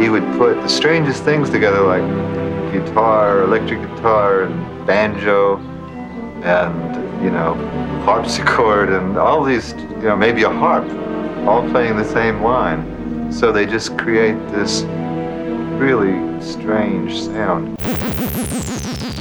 he would put the strangest things together, like guitar, electric guitar, and banjo, and you know, harpsichord, and all these, you know, maybe a harp, all playing the same line. So they just create this really strange sound.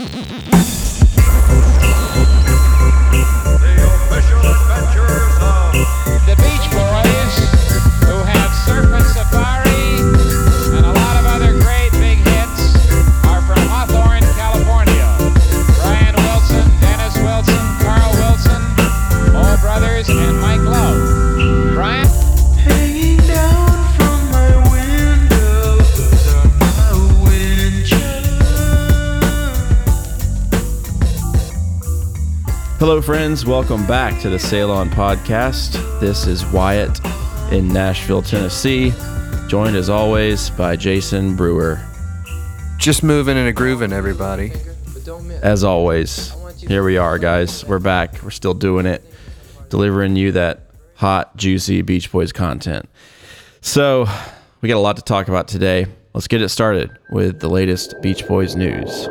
Hello, friends. Welcome back to the Sail On Podcast. This is Wyatt in Nashville, Tennessee, joined as always by Jason Brewer. Just moving and a grooving, everybody. As always, here we are, guys. We're back. We're still doing it, delivering you that hot, juicy Beach Boys content. So, we got a lot to talk about today. Let's get it started with the latest Beach Boys news.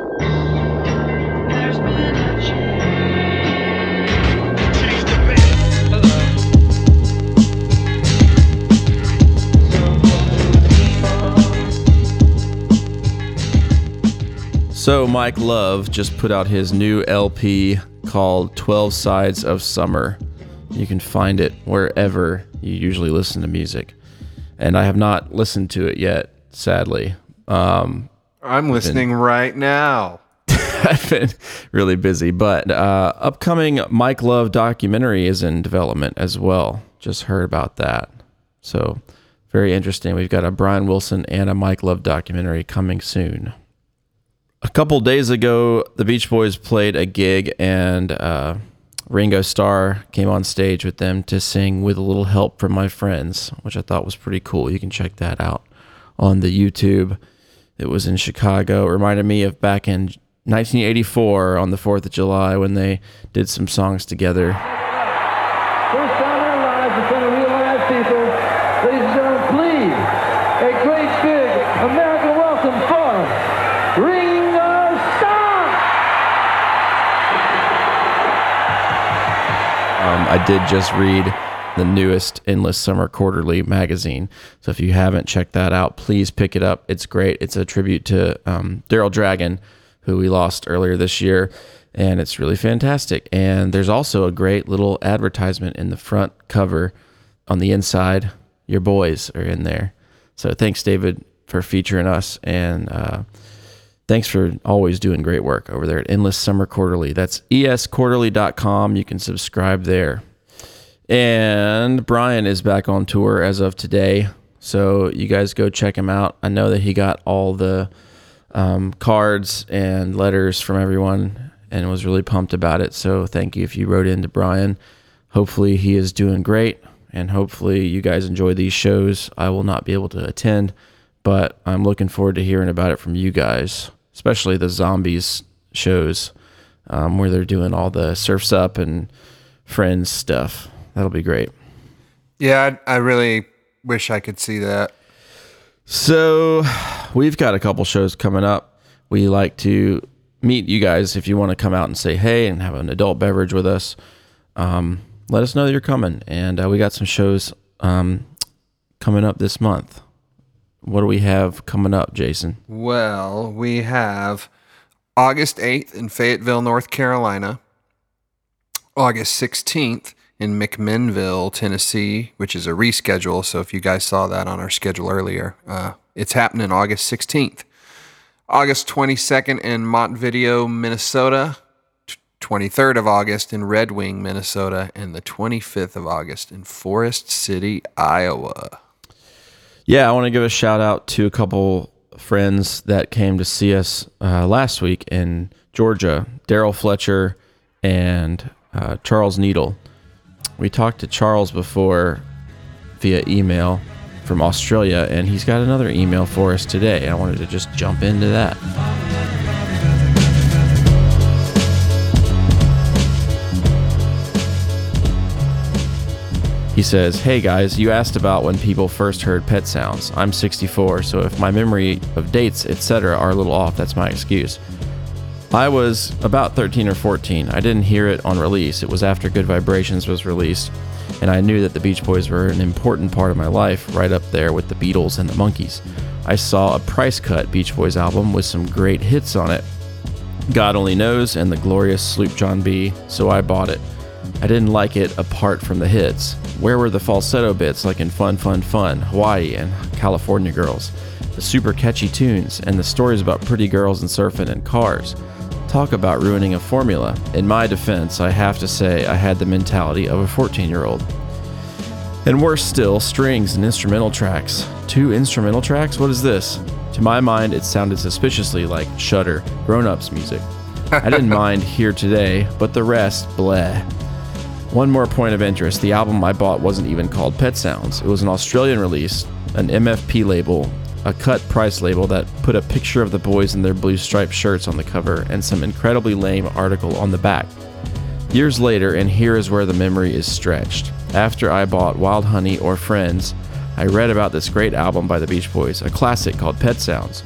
So, Mike Love just put out his new LP called 12 Sides of Summer. You can find it wherever you usually listen to music. And I have not listened to it yet, sadly. Um, I'm listening right now. I've been really busy, but uh, upcoming Mike Love documentary is in development as well. Just heard about that. So, very interesting. We've got a Brian Wilson and a Mike Love documentary coming soon. A couple days ago, the Beach Boys played a gig, and uh, Ringo Starr came on stage with them to sing "With a Little Help from My Friends," which I thought was pretty cool. You can check that out on the YouTube. It was in Chicago. It reminded me of back in 1984 on the 4th of July when they did some songs together. I did just read the newest Endless Summer Quarterly magazine. So if you haven't checked that out, please pick it up. It's great. It's a tribute to um, Daryl Dragon, who we lost earlier this year. And it's really fantastic. And there's also a great little advertisement in the front cover. On the inside, your boys are in there. So thanks, David, for featuring us. And uh, thanks for always doing great work over there at Endless Summer Quarterly. That's esquarterly.com. You can subscribe there. And Brian is back on tour as of today. So you guys go check him out. I know that he got all the um, cards and letters from everyone and was really pumped about it. So thank you if you wrote into Brian. Hopefully he is doing great and hopefully you guys enjoy these shows. I will not be able to attend, but I'm looking forward to hearing about it from you guys, especially the zombies shows um, where they're doing all the surfs up and friends stuff. That'll be great. Yeah, I, I really wish I could see that. So, we've got a couple shows coming up. We like to meet you guys if you want to come out and say hey and have an adult beverage with us. Um, let us know that you're coming. And uh, we got some shows um, coming up this month. What do we have coming up, Jason? Well, we have August 8th in Fayetteville, North Carolina, August 16th in McMinnville, Tennessee, which is a reschedule. So if you guys saw that on our schedule earlier, uh, it's happening August 16th. August 22nd in Montevideo, Minnesota, 23rd of August in Red Wing, Minnesota, and the 25th of August in Forest City, Iowa. Yeah, I want to give a shout out to a couple friends that came to see us uh, last week in Georgia Daryl Fletcher and uh, Charles Needle. We talked to Charles before via email from Australia, and he's got another email for us today. I wanted to just jump into that. He says, Hey guys, you asked about when people first heard pet sounds. I'm 64, so if my memory of dates, etc., are a little off, that's my excuse. I was about 13 or 14. I didn't hear it on release. It was after Good Vibrations was released, and I knew that the Beach Boys were an important part of my life, right up there with the Beatles and the Monkees. I saw a price cut Beach Boys album with some great hits on it. God Only Knows and the glorious Sloop John B, so I bought it. I didn't like it apart from the hits. Where were the falsetto bits like in Fun Fun Fun, Hawaii, and California Girls? The super catchy tunes and the stories about pretty girls and surfing and cars. Talk about ruining a formula. In my defense, I have to say I had the mentality of a 14 year old. And worse still, strings and instrumental tracks. Two instrumental tracks? What is this? To my mind, it sounded suspiciously like Shudder, grown ups music. I didn't mind Here Today, but the rest, bleh. One more point of interest the album I bought wasn't even called Pet Sounds. It was an Australian release, an MFP label, a cut price label that put a picture of the boys in their blue striped shirts on the cover and some incredibly lame article on the back. Years later, and here is where the memory is stretched. After I bought Wild Honey or Friends, I read about this great album by the Beach Boys, a classic called Pet Sounds.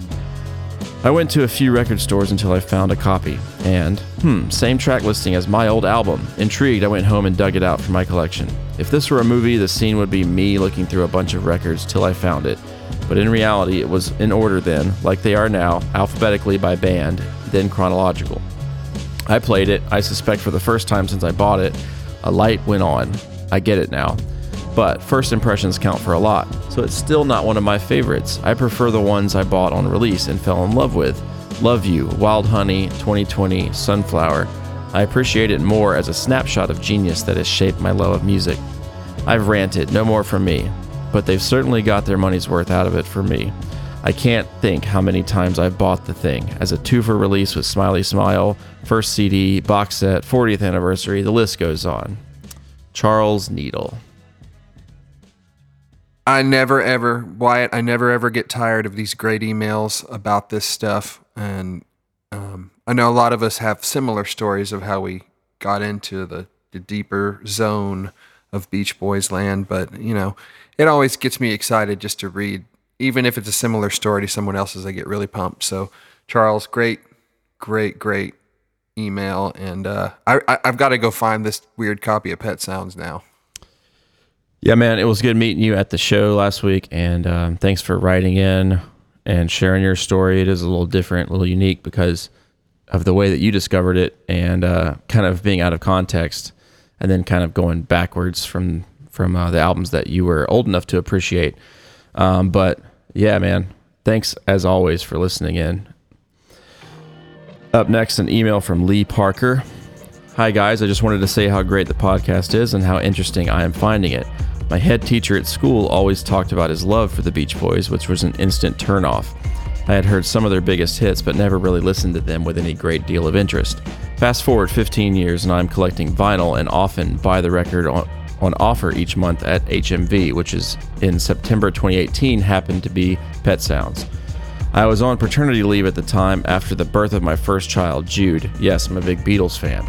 I went to a few record stores until I found a copy, and, hmm, same track listing as my old album. Intrigued, I went home and dug it out for my collection. If this were a movie, the scene would be me looking through a bunch of records till I found it. But in reality, it was in order then, like they are now, alphabetically by band, then chronological. I played it, I suspect for the first time since I bought it. A light went on. I get it now. But first impressions count for a lot, so it's still not one of my favorites. I prefer the ones I bought on release and fell in love with. Love You, Wild Honey, 2020, Sunflower. I appreciate it more as a snapshot of genius that has shaped my love of music. I've ranted, no more from me, but they've certainly got their money's worth out of it for me. I can't think how many times I've bought the thing as a two for release with Smiley Smile, first CD, box set, 40th anniversary, the list goes on. Charles Needle. I never ever, Wyatt, I never ever get tired of these great emails about this stuff. And um, I know a lot of us have similar stories of how we got into the, the deeper zone of Beach Boys land. But, you know, it always gets me excited just to read, even if it's a similar story to someone else's, I get really pumped. So, Charles, great, great, great email. And uh, I, I, I've got to go find this weird copy of Pet Sounds now. Yeah, man, it was good meeting you at the show last week, and um, thanks for writing in and sharing your story. It is a little different, a little unique because of the way that you discovered it, and uh, kind of being out of context, and then kind of going backwards from from uh, the albums that you were old enough to appreciate. Um, but yeah, man, thanks as always for listening in. Up next, an email from Lee Parker. Hi, guys. I just wanted to say how great the podcast is and how interesting I am finding it. My head teacher at school always talked about his love for the Beach Boys, which was an instant turnoff. I had heard some of their biggest hits, but never really listened to them with any great deal of interest. Fast forward 15 years, and I'm collecting vinyl and often buy the record on, on offer each month at HMV, which is in September 2018 happened to be Pet Sounds. I was on paternity leave at the time after the birth of my first child, Jude. Yes, I'm a big Beatles fan.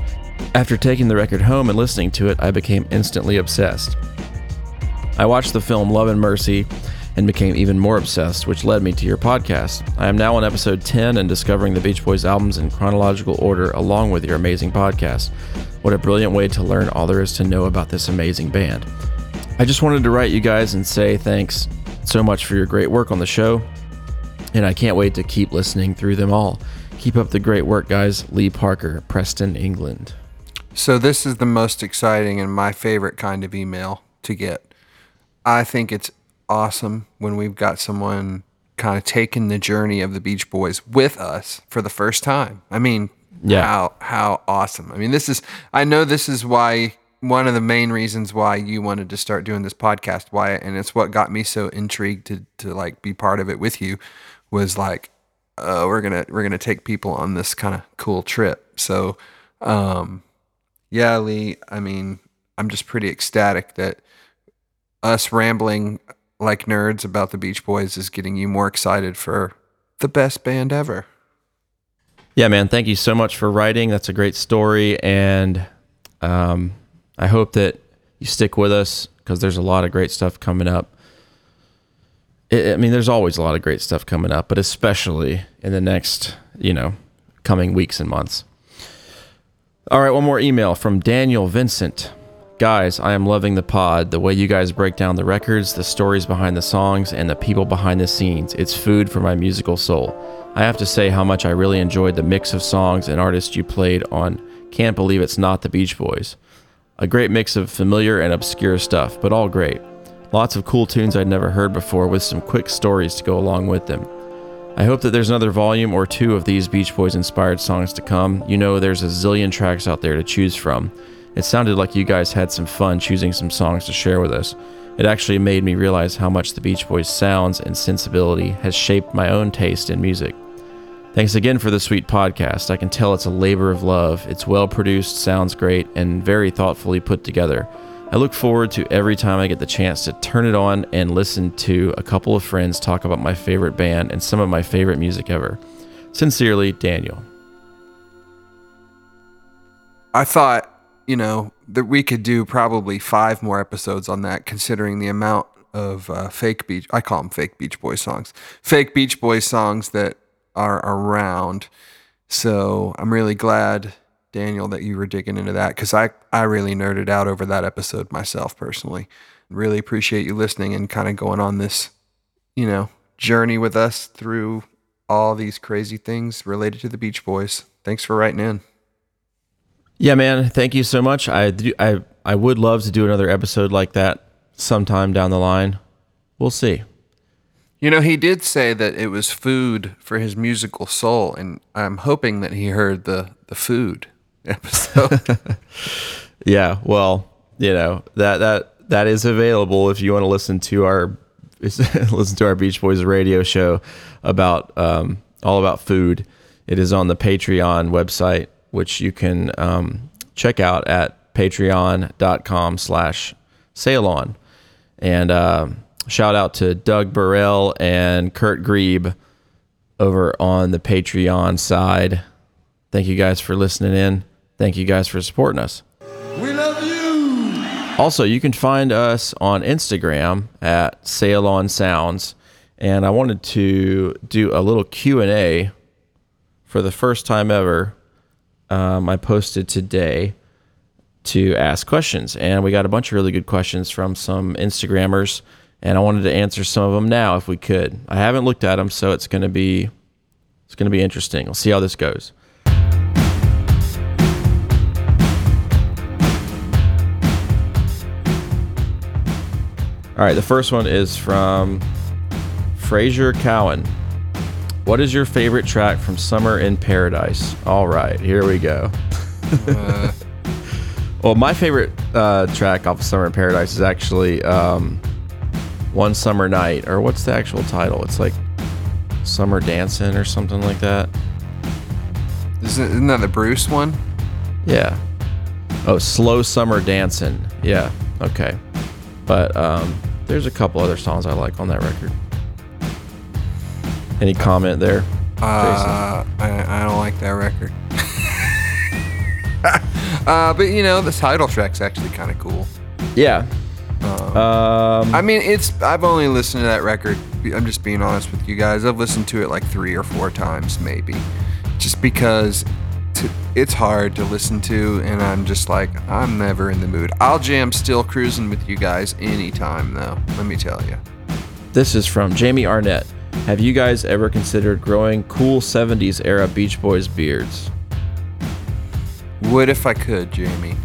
After taking the record home and listening to it, I became instantly obsessed. I watched the film Love and Mercy and became even more obsessed, which led me to your podcast. I am now on episode 10 and discovering the Beach Boys albums in chronological order along with your amazing podcast. What a brilliant way to learn all there is to know about this amazing band. I just wanted to write you guys and say thanks so much for your great work on the show, and I can't wait to keep listening through them all. Keep up the great work, guys. Lee Parker, Preston, England. So this is the most exciting and my favorite kind of email to get. I think it's awesome when we've got someone kind of taking the journey of the Beach Boys with us for the first time. I mean, Yeah. how how awesome. I mean, this is I know this is why one of the main reasons why you wanted to start doing this podcast, why and it's what got me so intrigued to to like be part of it with you was like uh, we're gonna we're gonna take people on this kind of cool trip. So um yeah, Lee, I mean, I'm just pretty ecstatic that us rambling like nerds about the Beach Boys is getting you more excited for the best band ever. Yeah, man. Thank you so much for writing. That's a great story, and um, I hope that you stick with us because there's a lot of great stuff coming up. I I mean, there's always a lot of great stuff coming up, but especially in the next, you know, coming weeks and months. All right, one more email from Daniel Vincent. Guys, I am loving the pod. The way you guys break down the records, the stories behind the songs, and the people behind the scenes. It's food for my musical soul. I have to say how much I really enjoyed the mix of songs and artists you played on Can't Believe It's Not the Beach Boys. A great mix of familiar and obscure stuff, but all great. Lots of cool tunes I'd never heard before with some quick stories to go along with them. I hope that there's another volume or two of these Beach Boys inspired songs to come. You know, there's a zillion tracks out there to choose from. It sounded like you guys had some fun choosing some songs to share with us. It actually made me realize how much the Beach Boys' sounds and sensibility has shaped my own taste in music. Thanks again for the sweet podcast. I can tell it's a labor of love. It's well produced, sounds great, and very thoughtfully put together. I look forward to every time I get the chance to turn it on and listen to a couple of friends talk about my favorite band and some of my favorite music ever. Sincerely, Daniel. I thought, you know, that we could do probably five more episodes on that, considering the amount of uh, fake beach. I call them fake Beach Boys songs, fake Beach Boys songs that are around. So I'm really glad, Daniel, that you were digging into that because I I really nerded out over that episode myself personally. Really appreciate you listening and kind of going on this, you know, journey with us through all these crazy things related to the Beach Boys. Thanks for writing in. Yeah, man. Thank you so much. I do, I I would love to do another episode like that sometime down the line. We'll see. You know, he did say that it was food for his musical soul, and I'm hoping that he heard the the food episode. Yeah, well, you know that that that is available if you want to listen to our listen to our Beach Boys radio show about um, all about food. It is on the Patreon website, which you can um, check out at patreon.com slash sailon. And um shout out to Doug Burrell and Kurt Grieb over on the Patreon side. Thank you guys for listening in. Thank you guys for supporting us. We love you. Also, you can find us on Instagram at Sail On Sounds, and I wanted to do a little Q and A for the first time ever. Um, I posted today to ask questions, and we got a bunch of really good questions from some Instagrammers, and I wanted to answer some of them now if we could. I haven't looked at them, so it's to be it's going to be interesting. We'll see how this goes. All right, the first one is from Fraser Cowan. What is your favorite track from Summer in Paradise? All right, here we go. well, my favorite uh, track off of Summer in Paradise is actually um, One Summer Night, or what's the actual title? It's like Summer Dancing or something like that. isn't, isn't that the Bruce one? Yeah. Oh, Slow Summer Dancing. Yeah. Okay. But um, there's a couple other songs I like on that record. Any comment there? Uh, I, I don't like that record. uh, but you know, the title track's actually kind of cool. Yeah. Um, I mean, it's I've only listened to that record. I'm just being honest with you guys. I've listened to it like three or four times, maybe, just because it's hard to listen to, and I'm just like I'm never in the mood. I'll jam still cruising with you guys anytime, though. Let me tell you. this is from Jamie Arnett. Have you guys ever considered growing cool 70s era Beach Boys beards? Would if I could, Jamie.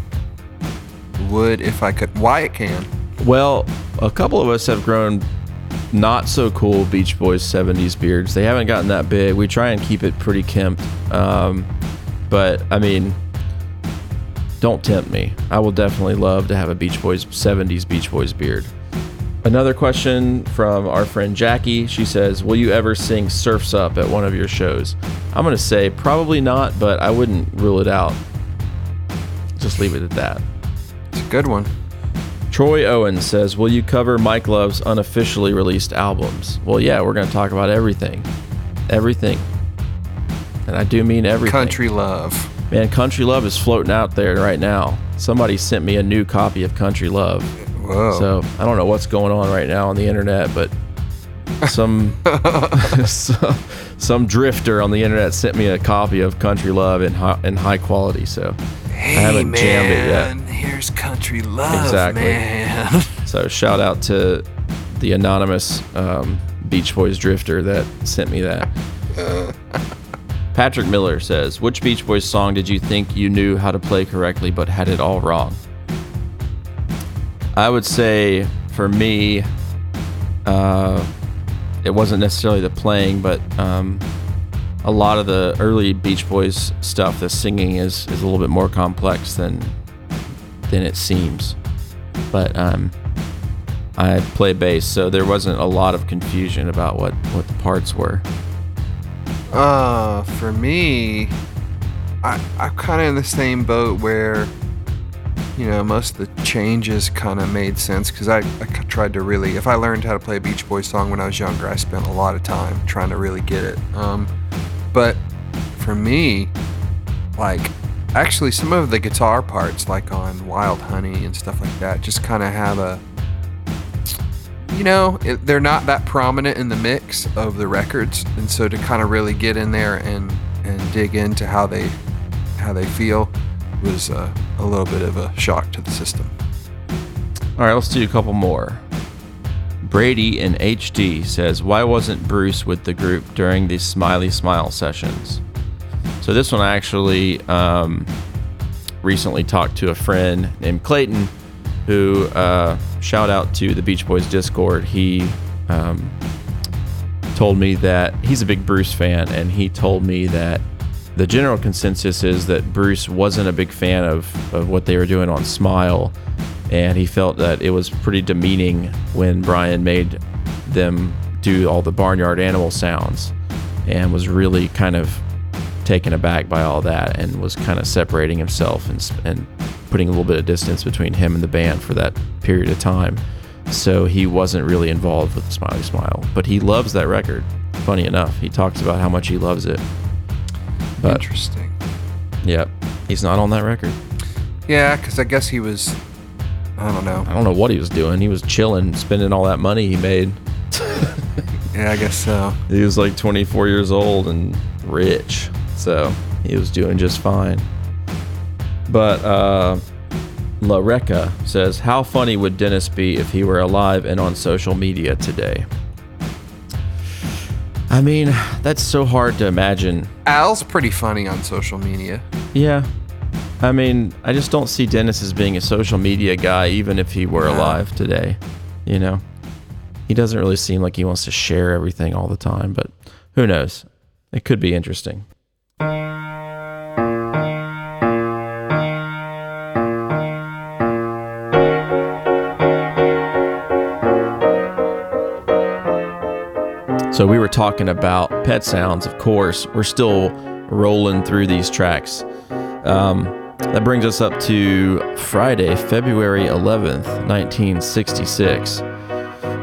Would if I could. Wyatt can. Well, a couple of us have grown not so cool Beach Boys 70s beards. They haven't gotten that big. We try and keep it pretty kempt. Um, but, I mean, don't tempt me. I will definitely love to have a Beach Boys 70s Beach Boys beard. Another question from our friend Jackie. She says, Will you ever sing Surfs Up at one of your shows? I'm going to say probably not, but I wouldn't rule it out. Just leave it at that. It's a good one. Troy Owen says, Will you cover Mike Love's unofficially released albums? Well, yeah, we're going to talk about everything. Everything. And I do mean everything. Country love. Man, Country Love is floating out there right now. somebody sent me a new copy of Country Love. Whoa. So I don't know what's going on right now on the internet, but some some, some drifter on the internet sent me a copy of Country Love in high, in high quality. So hey, I haven't man, jammed it yet. Here's country love, Exactly. man. So shout out to the anonymous um, Beach Boys drifter that sent me that. Patrick Miller says, "Which Beach Boys song did you think you knew how to play correctly but had it all wrong?" I would say for me, uh, it wasn't necessarily the playing, but um, a lot of the early Beach Boys stuff, the singing is, is a little bit more complex than than it seems. But um, I play bass, so there wasn't a lot of confusion about what, what the parts were. Uh, for me, I I'm kind of in the same boat where, you know, most of the changes kind of made sense because I tried to really, if I learned how to play a Beach Boys song when I was younger, I spent a lot of time trying to really get it. Um, but for me, like, actually, some of the guitar parts, like on Wild Honey and stuff like that, just kind of have a you know, it, they're not that prominent in the mix of the records, and so to kind of really get in there and and dig into how they how they feel was uh, a little bit of a shock to the system. All right, let's do a couple more. Brady in HD says, Why wasn't Bruce with the group during the Smiley Smile sessions? So, this one I actually um, recently talked to a friend named Clayton who, uh, shout out to the Beach Boys Discord. He um, told me that he's a big Bruce fan, and he told me that the general consensus is that Bruce wasn't a big fan of, of what they were doing on Smile, and he felt that it was pretty demeaning when Brian made them do all the barnyard animal sounds, and was really kind of taken aback by all that, and was kind of separating himself and, and putting a little bit of distance between him and the band for that period of time. So he wasn't really involved with Smiley Smile, but he loves that record. Funny enough, he talks about how much he loves it. But Interesting. Yep. He's not on that record. Yeah, because I guess he was. I don't know. I don't know what he was doing. He was chilling, spending all that money he made. Yeah, I guess so. He was like 24 years old and rich. So he was doing just fine. But uh, La Reca says, How funny would Dennis be if he were alive and on social media today? I mean, that's so hard to imagine. Al's pretty funny on social media. Yeah. I mean, I just don't see Dennis as being a social media guy, even if he were alive today. You know, he doesn't really seem like he wants to share everything all the time, but who knows? It could be interesting. So we were talking about pet sounds, of course. We're still rolling through these tracks. Um, that brings us up to Friday, February 11th, 1966,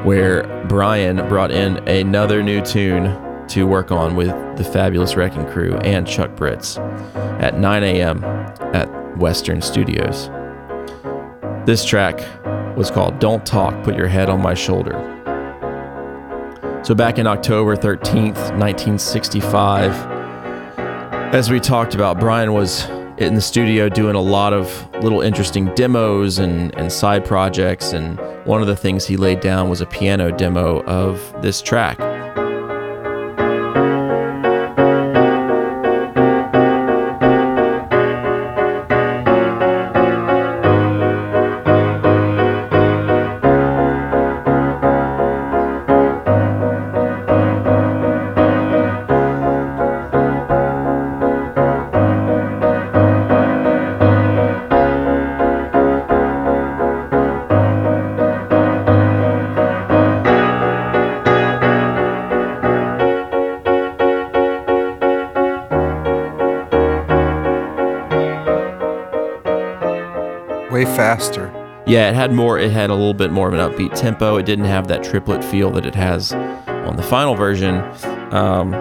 where Brian brought in another new tune to work on with the Fabulous Wrecking Crew and Chuck Britz at 9 a.m. at Western Studios. This track was called Don't Talk, Put Your Head on My Shoulder. So back in October 13th, 1965, as we talked about, Brian was in the studio doing a lot of little interesting demos and, and side projects. And one of the things he laid down was a piano demo of this track. Faster. Yeah, it had more. It had a little bit more of an upbeat tempo. It didn't have that triplet feel that it has on the final version. Um,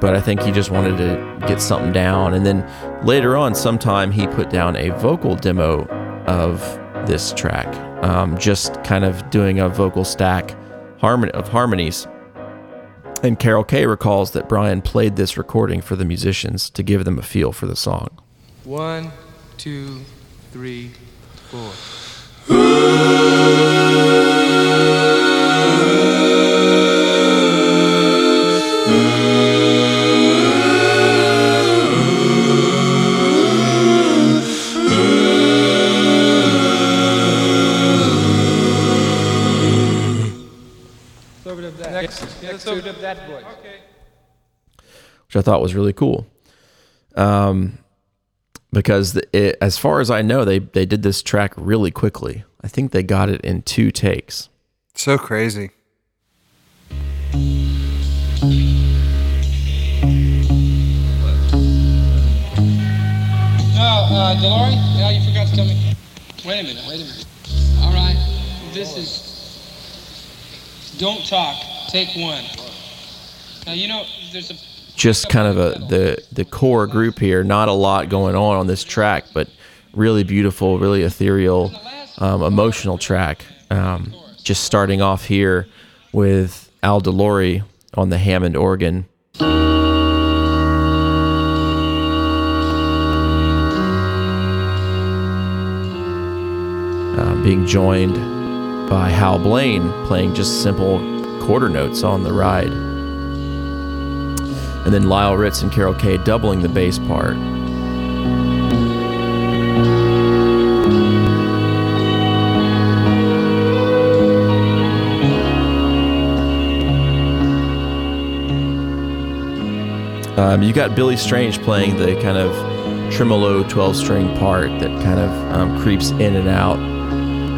but I think he just wanted to get something down. And then later on, sometime he put down a vocal demo of this track, um, just kind of doing a vocal stack harmon- of harmonies. And Carol Kaye recalls that Brian played this recording for the musicians to give them a feel for the song. One, two, three, four. Next, next open up that voice. Okay. which I thought was really cool. Um, because it, as far as I know, they they did this track really quickly. I think they got it in two takes. So crazy. No, uh, De Lory? Yeah, you forgot to tell me. Wait a minute, wait a minute. All right, this is. Don't talk. Take one. Now, you know, there's a. Just kind of a the the core group here. Not a lot going on on this track, but really beautiful, really ethereal, um, emotional track. Um, just starting off here with Al De Lory on the Hammond organ. uh, being joined by Hal Blaine playing just simple quarter notes on the ride. And then Lyle Ritz and Carol Kaye doubling the bass part. Um, you got Billy Strange playing the kind of tremolo 12 string part that kind of um, creeps in and out.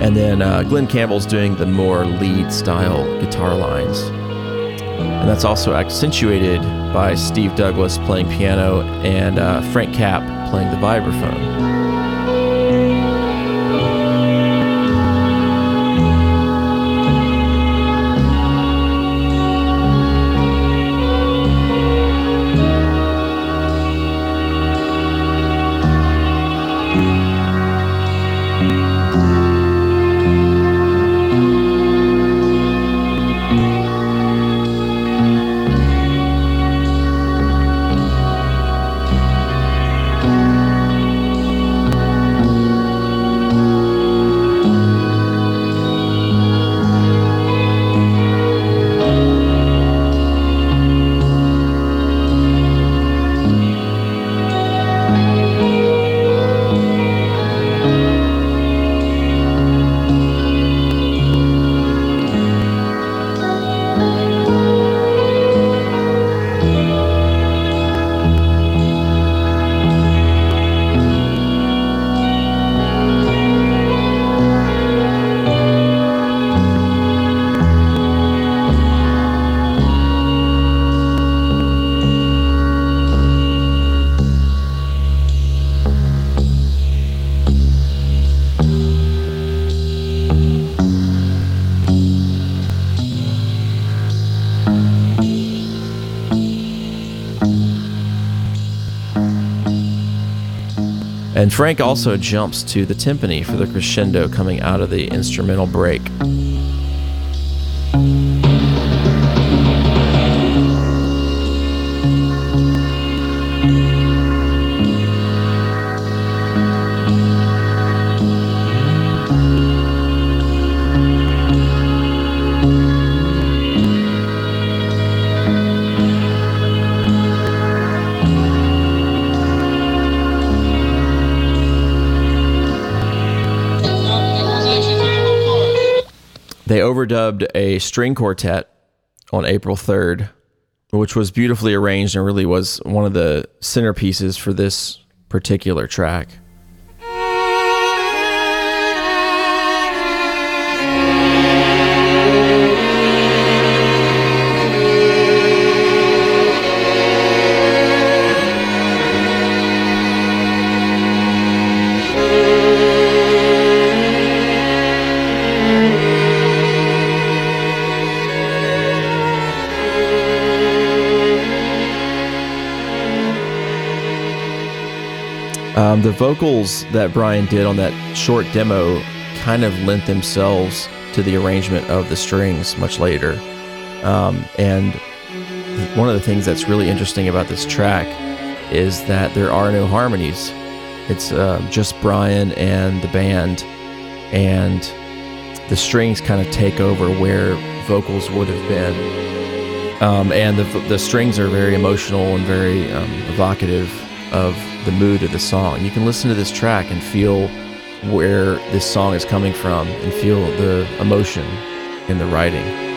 And then uh, Glen Campbell's doing the more lead style guitar lines. And that's also accentuated by Steve Douglas playing piano and uh, Frank Capp playing the vibraphone. Frank also jumps to the timpani for the crescendo coming out of the instrumental break. Overdubbed a string quartet on April 3rd, which was beautifully arranged and really was one of the centerpieces for this particular track. Um, the vocals that Brian did on that short demo kind of lent themselves to the arrangement of the strings much later. Um, and one of the things that's really interesting about this track is that there are no harmonies. It's uh, just Brian and the band, and the strings kind of take over where vocals would have been. Um, and the, the strings are very emotional and very um, evocative of the mood of the song. You can listen to this track and feel where this song is coming from and feel the emotion in the writing.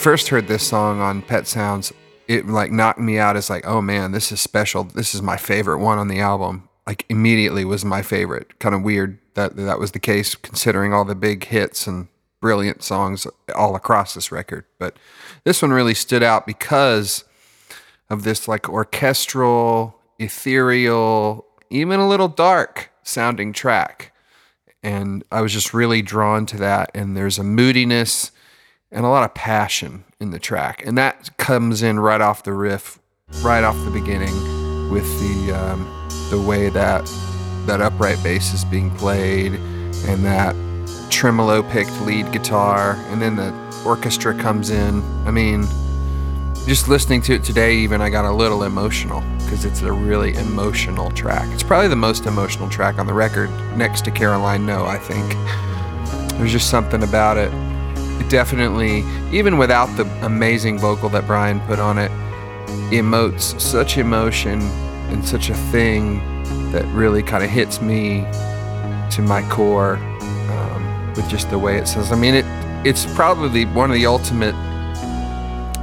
First heard this song on Pet Sounds, it like knocked me out as like, oh man, this is special. This is my favorite one on the album. Like immediately was my favorite. Kind of weird that that was the case considering all the big hits and brilliant songs all across this record. But this one really stood out because of this like orchestral, ethereal, even a little dark sounding track. And I was just really drawn to that. And there's a moodiness and a lot of passion in the track. And that comes in right off the riff, right off the beginning, with the um, the way that that upright bass is being played, and that tremolo picked lead guitar, and then the orchestra comes in. I mean, just listening to it today, even I got a little emotional because it's a really emotional track. It's probably the most emotional track on the record, next to Caroline No, I think. There's just something about it it definitely, even without the amazing vocal that Brian put on it, emotes such emotion and such a thing that really kind of hits me to my core um, with just the way it says. I mean, it it's probably one of the ultimate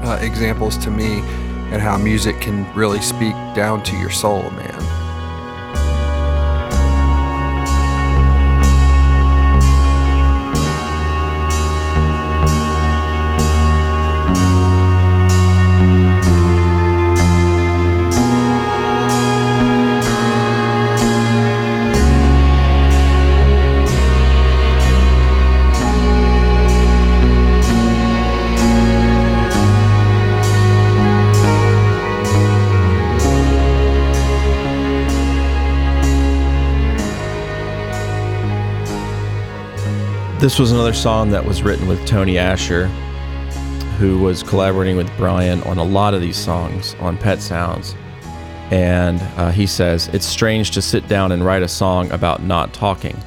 uh, examples to me and how music can really speak down to your soul, man. This was another song that was written with Tony Asher, who was collaborating with Brian on a lot of these songs on Pet Sounds. And uh, he says, It's strange to sit down and write a song about not talking.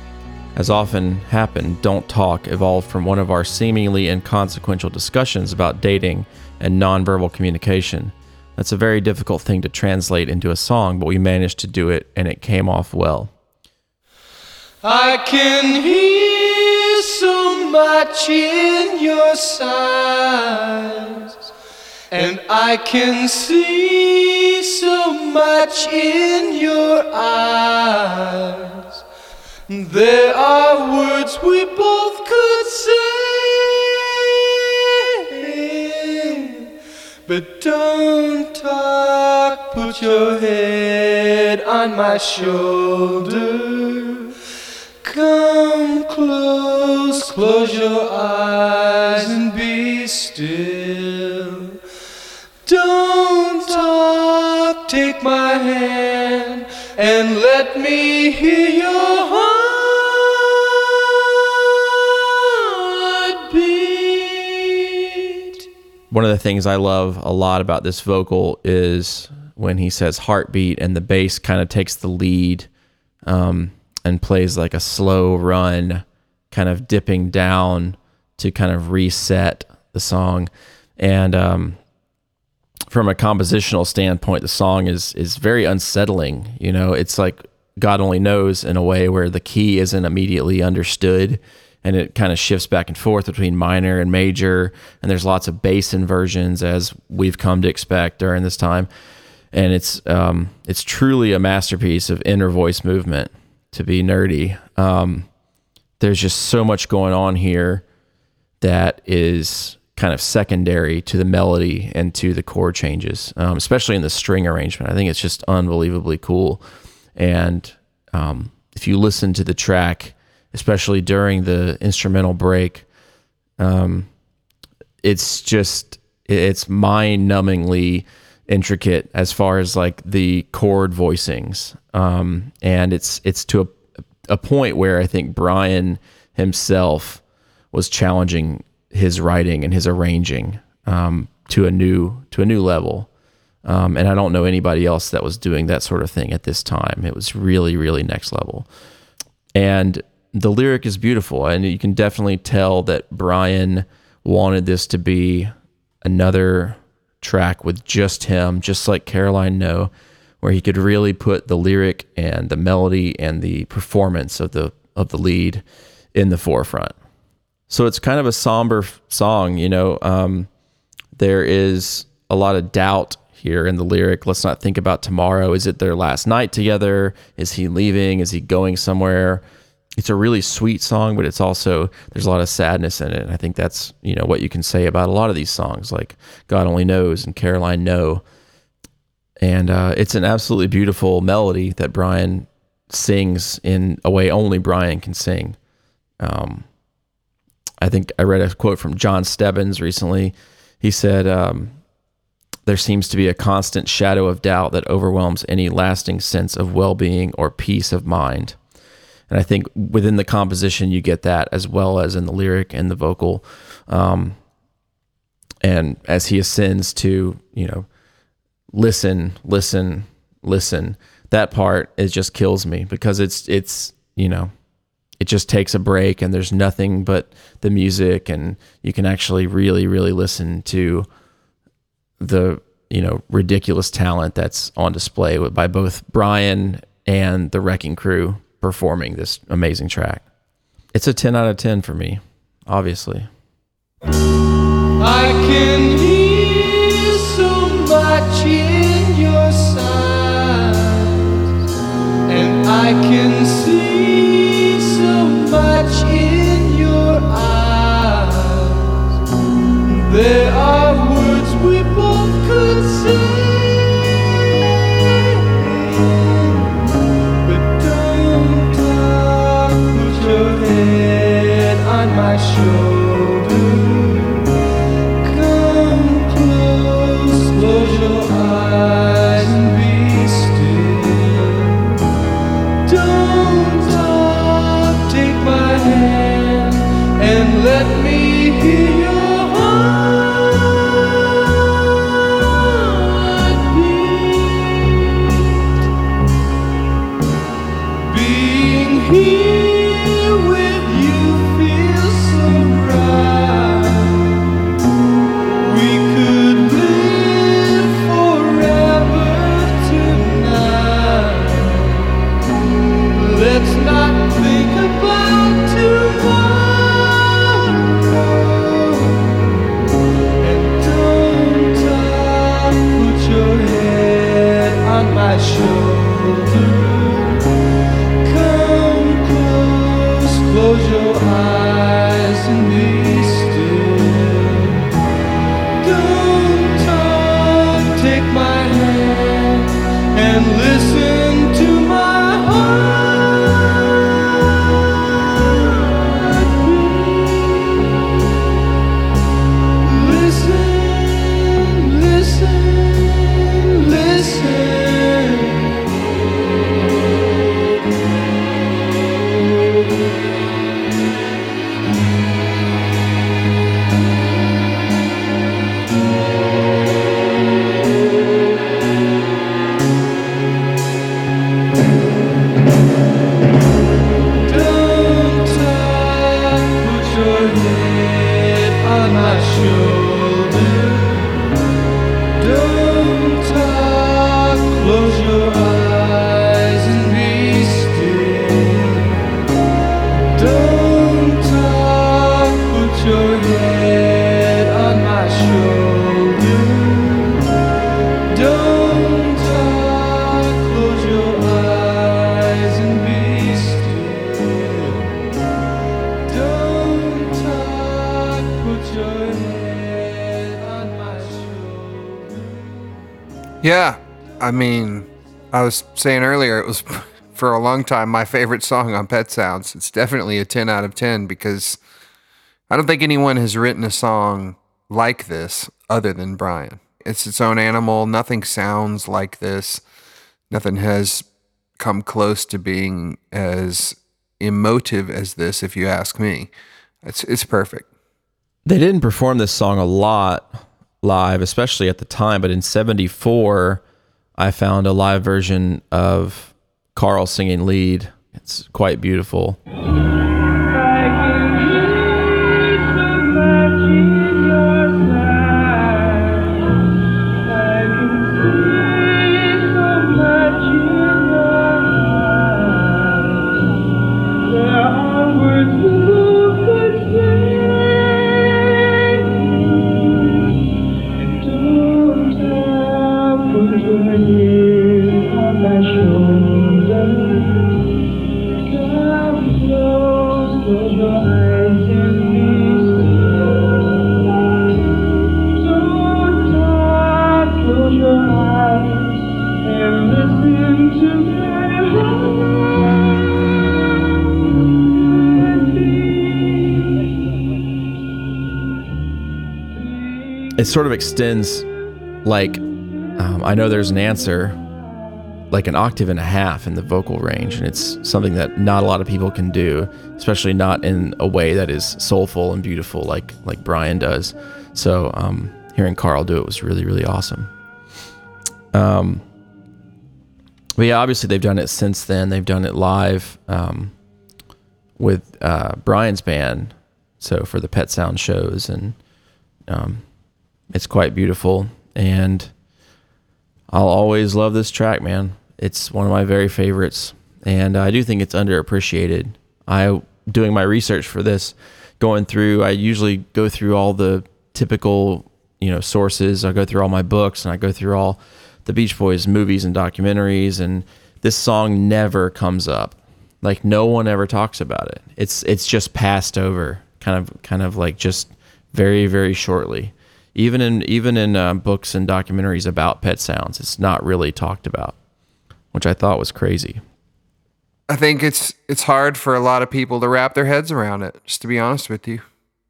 As often happened, Don't Talk evolved from one of our seemingly inconsequential discussions about dating and nonverbal communication. That's a very difficult thing to translate into a song, but we managed to do it and it came off well. I can hear in your sighs, and I can see so much in your eyes. There are words we both could say, but don't talk. Put your head on my shoulder. Come close, close your eyes and be still. Don't talk, take my hand and let me hear your heart beat. One of the things I love a lot about this vocal is when he says heartbeat and the bass kind of takes the lead um, and plays like a slow run, kind of dipping down to kind of reset the song. And um, from a compositional standpoint, the song is is very unsettling. You know, it's like God only knows in a way where the key isn't immediately understood and it kind of shifts back and forth between minor and major and there's lots of bass inversions as we've come to expect during this time and it's um, it's truly a masterpiece of inner voice movement. To be nerdy, um, there's just so much going on here that is kind of secondary to the melody and to the chord changes, um, especially in the string arrangement. I think it's just unbelievably cool. And um, if you listen to the track, especially during the instrumental break, um, it's just it's mind-numbingly intricate as far as like the chord voicings, um, and it's it's to a, a point where I think Brian himself was challenging his writing and his arranging um, to a new to a new level. Um, and I don't know anybody else that was doing that sort of thing at this time. It was really, really next level. And the lyric is beautiful, and you can definitely tell that Brian wanted this to be another track with just him, just like Caroline No, where he could really put the lyric and the melody and the performance of the of the lead in the forefront. So it's kind of a somber song, you know. Um, there is a lot of doubt here in the lyric. Let's not think about tomorrow. Is it their last night together? Is he leaving? Is he going somewhere? It's a really sweet song, but it's also there's a lot of sadness in it. And I think that's you know what you can say about a lot of these songs, like God Only Knows and Caroline No. And uh, it's an absolutely beautiful melody that Brian sings in a way only Brian can sing. Um, I think I read a quote from Jon Stebbins recently. He said, um, There seems to be a constant shadow of doubt that overwhelms any lasting sense of well being or peace of mind. And I think within the composition, you get that as well as in the lyric and the vocal. Um, and as he ascends to, you know, listen, listen, listen, that part it just kills me because it's it's you know it just takes a break and there's nothing but the music and you can actually really really listen to the you know ridiculous talent that's on display by both Brian and the Wrecking Crew performing this amazing track. It's a 10 out of 10 for me, obviously. I can hear so much in your and I can see so much in your eyes. There are my Yeah, I mean, I was saying earlier it was for a long time my favorite song on Pet Sounds. It's definitely a 10 out of 10 because I don't think anyone has written a song like this other than Brian. It's its own animal. Nothing sounds like this. Nothing has come close to being as emotive as this, if you ask me. It's, it's perfect. They didn't perform this song a lot live, especially at the time, but in 74, I found a live version of Carl singing lead. It's quite beautiful. It sort of extends like um, i know there's an answer like an octave and a half in the vocal range and it's something that not a lot of people can do especially not in a way that is soulful and beautiful like like brian does. So um, hearing carl do it was really really awesome. Um, but yeah obviously they've done it since then. They've done it live um, with uh, brian's band so for the pet sound shows and um, it's quite beautiful and i'll always love this track man. It's one of my very favorites and i do think it's underappreciated. I doing my research for this going through i usually go through all the typical you know sources. I go through all my books and i go through all the beach boys movies and documentaries and this song never comes up. Like no one ever talks about it. It's it's just passed over kind of kind of like just very very shortly even in even in uh, books and documentaries about pet sounds it's not really talked about which i thought was crazy. I think it's it's hard for a lot of people to wrap their heads around it. Just to be honest with you,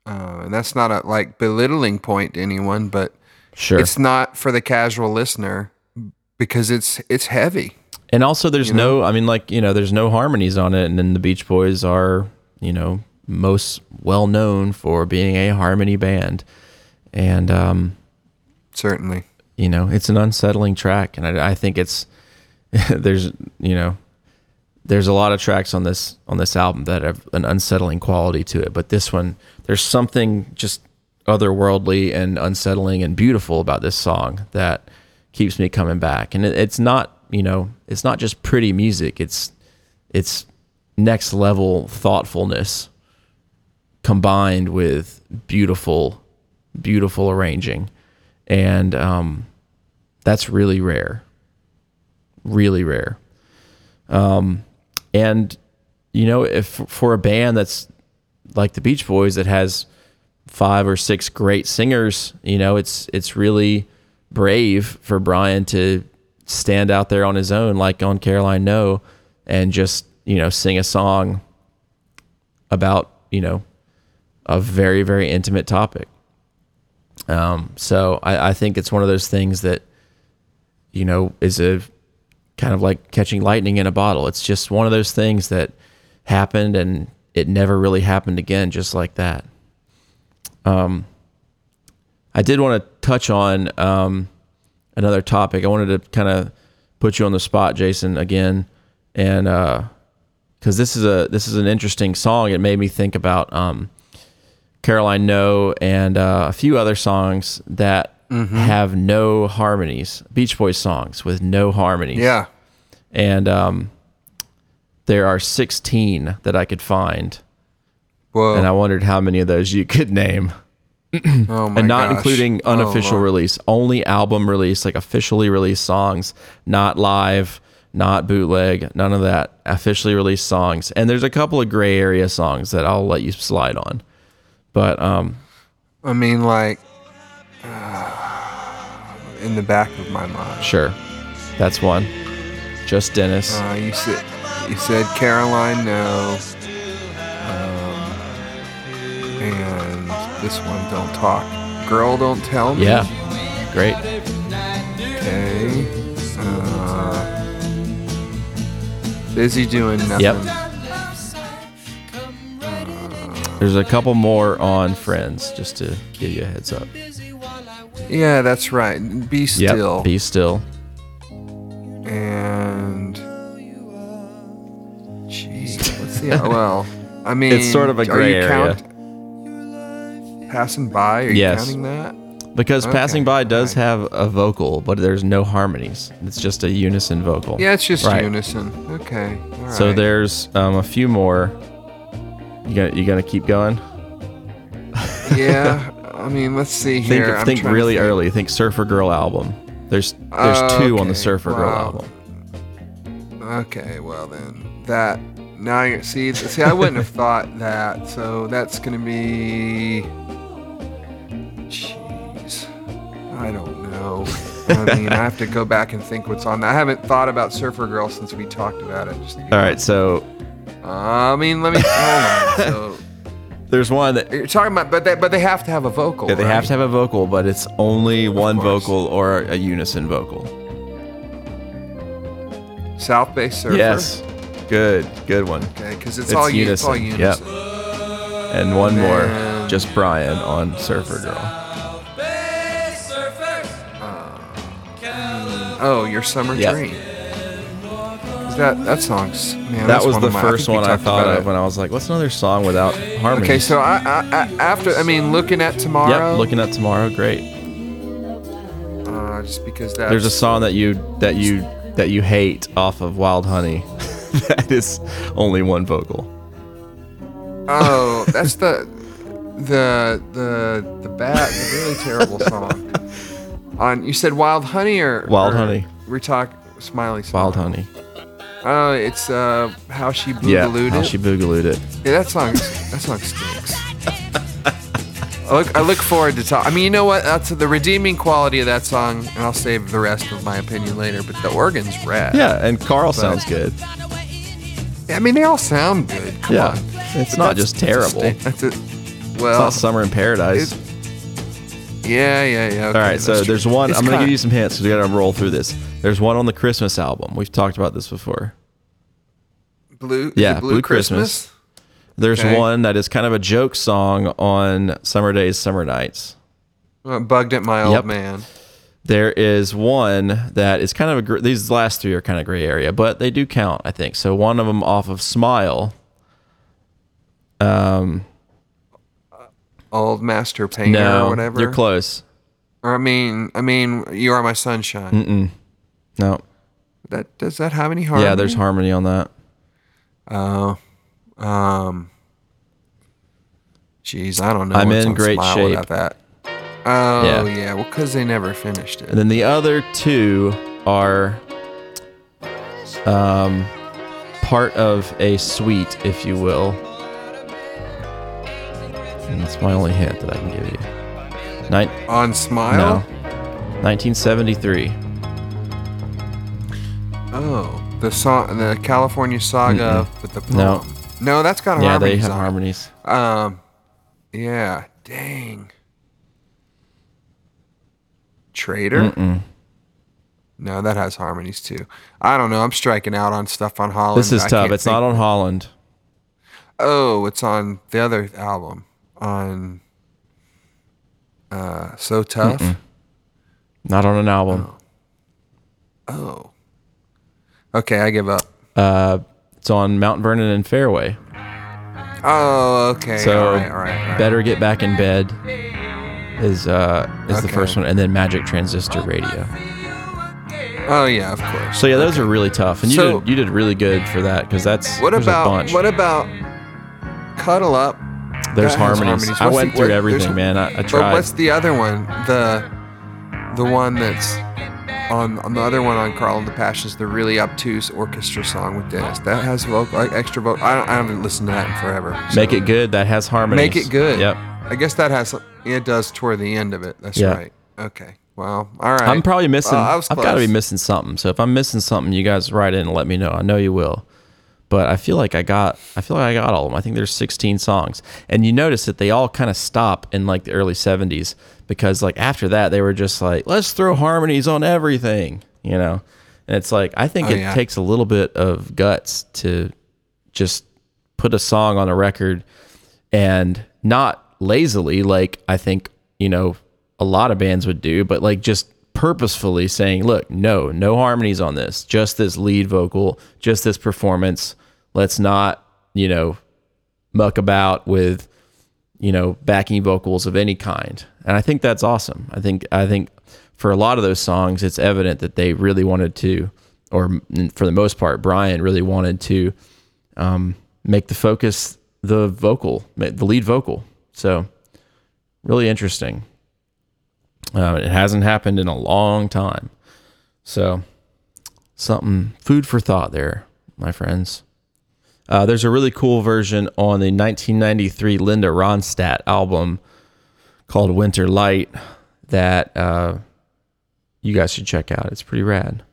uh, and that's not a like belittling point to anyone, but sure. it's not for the casual listener because it's it's heavy. and also there's no i mean like you know there's no harmonies on it. And then the beach boys are you know most well known for being a harmony band and um Certainly, you know it's an unsettling track and i, I think it's there's you know there's a lot of tracks on this on this album that have an unsettling quality to it but this one there's something just otherworldly and unsettling and beautiful about this song that keeps me coming back. And it, it's not you know it's not just pretty music it's it's next level thoughtfulness combined with beautiful beautiful arranging. And um that's really rare. Really rare. Um and you know if for a band that's like the beach boys that has five or six great singers you know it's it's really brave for brian to stand out there on his own like on caroline no and just you know sing a song about you know a very very intimate topic um, so I, I think it's one of those things that you know is a kind of like catching lightning in a bottle. It's just one of those things that happened and it never really happened again just like that. Um, i did want to touch on um, another topic. I wanted to kind of put you on the spot jason again. And uh, because this is a this is an interesting song. It made me think about um, Caroline No and uh, a few other songs that have no harmonies. Beach Boys songs with no harmonies. yeah. and um, there are 16 that I could find, Whoa. and I wondered how many of those you could name, oh my and not gosh. including Oh, unofficial Lord. release, only album release, like officially released songs, not live. Not bootleg, none of that. Officially released songs, and there's a couple of gray area songs that I'll let you slide on. But um, I mean, like uh, in the back of my mind. Sure. That's one. Just Dennis. Uh, you said you said Caroline, no. Um, and this one, don't talk. Girl, don't tell me. yeah. Great. Okay. Uh, busy doing nothing. Yep. There's a couple more on Friends, just to give you a heads up. Yeah, that's right. Be still. Yep. Be still. and. Jeez, what's the well? I mean, It's sort of a are gray you area. passing by? Are you counting that? Because Okay, Passing By does right. have a vocal, but there's no harmonies. It's just a unison vocal. Yeah, it's just Right. unison. Okay. all So right. there's um, a few more. You gonna you gonna keep going? yeah, I mean, let's see Think here. Think really think. early. Think Surfer Girl album. There's there's Oh, two on the okay, Surfer Girl wow. album. Okay, well then that now you see see I wouldn't have thought that. So that's gonna be. Jeez, I don't know. I mean, I have to go back and think what's on. that. I haven't thought about Surfer Girl since we talked about it. Just All right, so I mean, let me hold on. So there's one that you're talking about, but they, but they have to have a vocal. yeah, they have to have a vocal, but it's only one course. vocal or a unison vocal. South Bay Surfer. Yes, good, good one. Okay, because it's, It's all u- it's all unison, unison. yep. And one more, just Brian on Surfer Girl. Ah. Oh, your summer dream. That that song's man? That was one the my, first we one I thought of it. when I was like, "What's another song without harmony?" Okay, so I, I, I after I mean looking at tomorrow. yep, looking at tomorrow, great. uh, just because that's There's a song that you that you that you hate off of Wild Honey. that is only one vocal. Oh, that's the the the the bad, the really terrible song. On you said Wild Honey or Wild or Honey. We're talking Smiley. Smile. Wild Honey. Oh, it's uh how she boogalooed Yeah, how it. she boogalooed it. Yeah, that song, that song stinks. I look, I look forward to talk. I mean, you know what? That's the redeeming quality of that song, and I'll save the rest of my opinion later. But the organ's rad. Yeah, and Carl sounds good. I mean, they all sound good. Come Yeah, on. it's But not just terrible. That's a, It's well, not Summer in Paradise. yeah, yeah, yeah. All right, so there's one. I'm gonna give you some hints because we gotta roll through this. There's one on the Christmas album. We've talked about this before. blue. Yeah, it Blue Christmas. There's Okay. one that is kind of a joke song on Summer Days, Summer Nights. Uh, bugged at my old Yep. man. There is one that is kind of a. gr- These last three are kind of gray area, but they do count, I think. So one of them off of Smile. Um, Old master painter no, or whatever. you're close. Or I mean, I mean, you are my sunshine. Mm-mm. No, That does that have any harmony? yeah, there's harmony on that. Oh, um, jeez, I don't know. I'm what's in on great Smile shape. Without that. Oh Yeah. yeah, well, because they never finished it. And then the other two are um, part of a suite, if you will. And that's my only hint that I can give you. Nin- on no, Smile. 1973. Oh, the song, the California Saga with the No. poem. No, that's got Yeah, harmonies they have on harmonies. Um, yeah. Dang. Trader. Mm-mm. No, that has harmonies too. I don't know. I'm striking out on stuff on Holland. This is I tough. It's not on Holland. Oh, it's on the other album on uh So Tough. Not on an album. Oh. Okay, I give up. Uh, it's on Mount Vernon and Fairway. Oh, okay. So all right, all right, all right. better get back in bed is uh is the first one, and then Magic Transistor Radio. Oh yeah, of course. So yeah, those are really tough, and you So- did you did really good for that because that's What about bunch. what about Cuddle Up? there's harmonies. harmonies. I went the- through what- everything, man. I, I But what's the other one? The the one that's on, on the other one on Carl and the Passions, the really obtuse orchestra song with Dennis. That has vocal like extra vocal. I, don't, I haven't listened to that in forever. so- Make it good. That has harmonies. Make it good. Yep. I guess that has it does toward the end of it. That's Yeah. right. Okay. Well, all right. I'm probably missing. I was I've got to be missing something. So if I'm missing something, you guys write in and let me know. I know you will. But I feel like I got. I feel like I got all of them. I think there's 16 songs, and you notice that they all kind of stop in like the early 70s because like after that they were just like let's throw harmonies on everything, you know. And it's like I think Oh, it yeah. takes a little bit of guts to just put a song on a record and not lazily like I think, you know, a lot of bands would do, but like just purposefully saying, look, no, no harmonies on this, just this lead vocal, just this performance. Let's not, you know, muck about with, you know, backing vocals of any kind. And I think that's awesome. I think I think for a lot of those songs, it's evident that they really wanted to, or for the most part, Brian really wanted to um, make the focus the vocal, the lead vocal. So really interesting. Uh, it hasn't happened in a long time. So something food for thought there, my friends. Uh, there's a really cool version on the 1993 Linda Ronstadt album called Winter Light that uh, you guys should check out. It's pretty rad.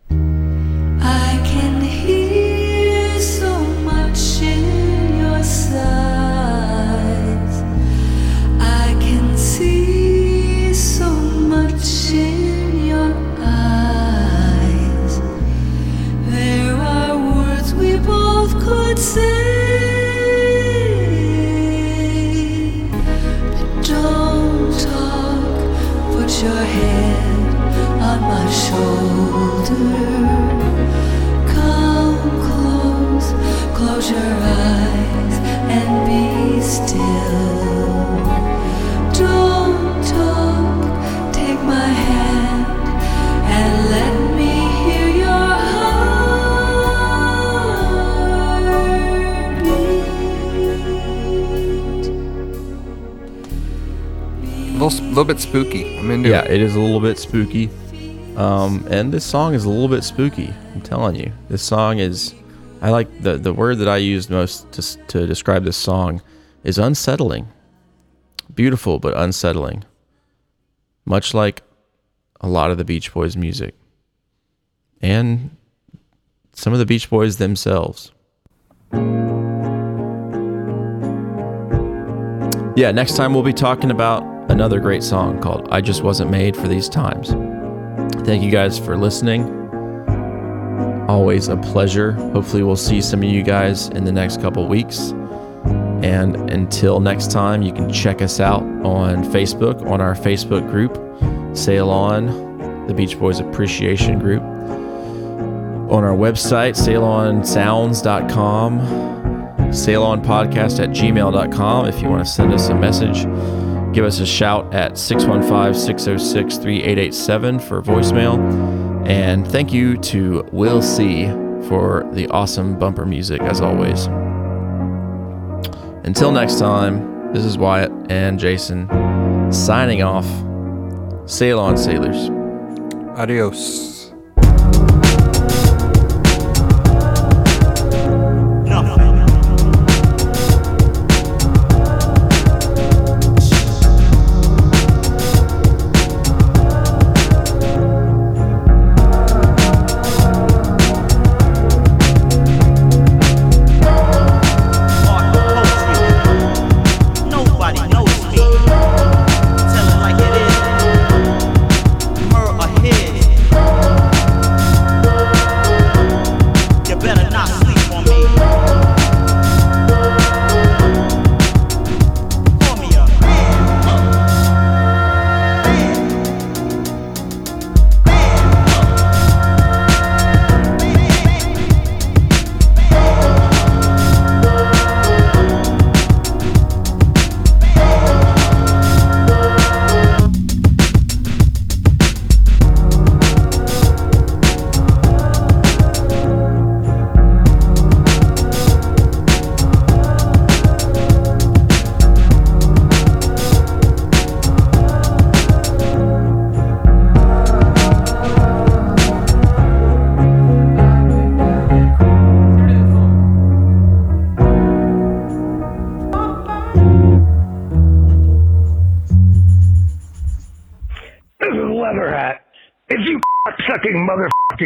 Little, little bit spooky. I'm into Yeah, it. it is a little bit spooky. Um, and this song is a little bit spooky. I'm telling you, this song is. I like the the word that I used most to to describe this song is unsettling. Beautiful but unsettling. Much like a lot of the Beach Boys music, and some of the Beach Boys themselves. Yeah, next time we'll be talking about another great song called I Just Wasn't Made for These Times. Thank you guys for listening. Always a pleasure. Hopefully, we'll see some of you guys in the next couple weeks. And until next time, you can check us out on Facebook, on our Facebook group, Sail On, the Beach Boys Appreciation Group. On our website, sailonsounds.com, sailonpodcast at gmail.com if you want to send us a message. Give us a shout at 615 606 3887 for voicemail. And thank you to Will C for the awesome bumper music, as always. Until next time, this is Wyatt and Jason signing off. Sail on, sailors. Adios.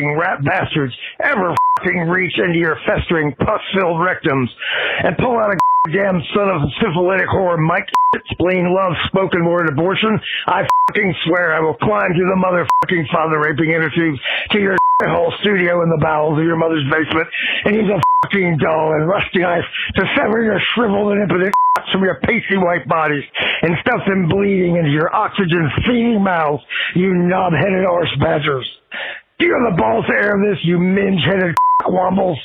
Motherfucking rat bastards ever fucking reach into your festering pus-filled rectums and pull out a damn son of a syphilitic whore Mike spleen love spoken word abortion, I fucking swear I will climb through the motherfucking father raping inner tubes to your whole studio in the bowels of your mother's basement and use a fucking dull and rusty knife to sever your shriveled and impotent from your pasty white bodies and stuff them bleeding into your oxygen feeding mouths, you knob-headed arse badgers. Do you have the balls air this, you minge-headed wombles?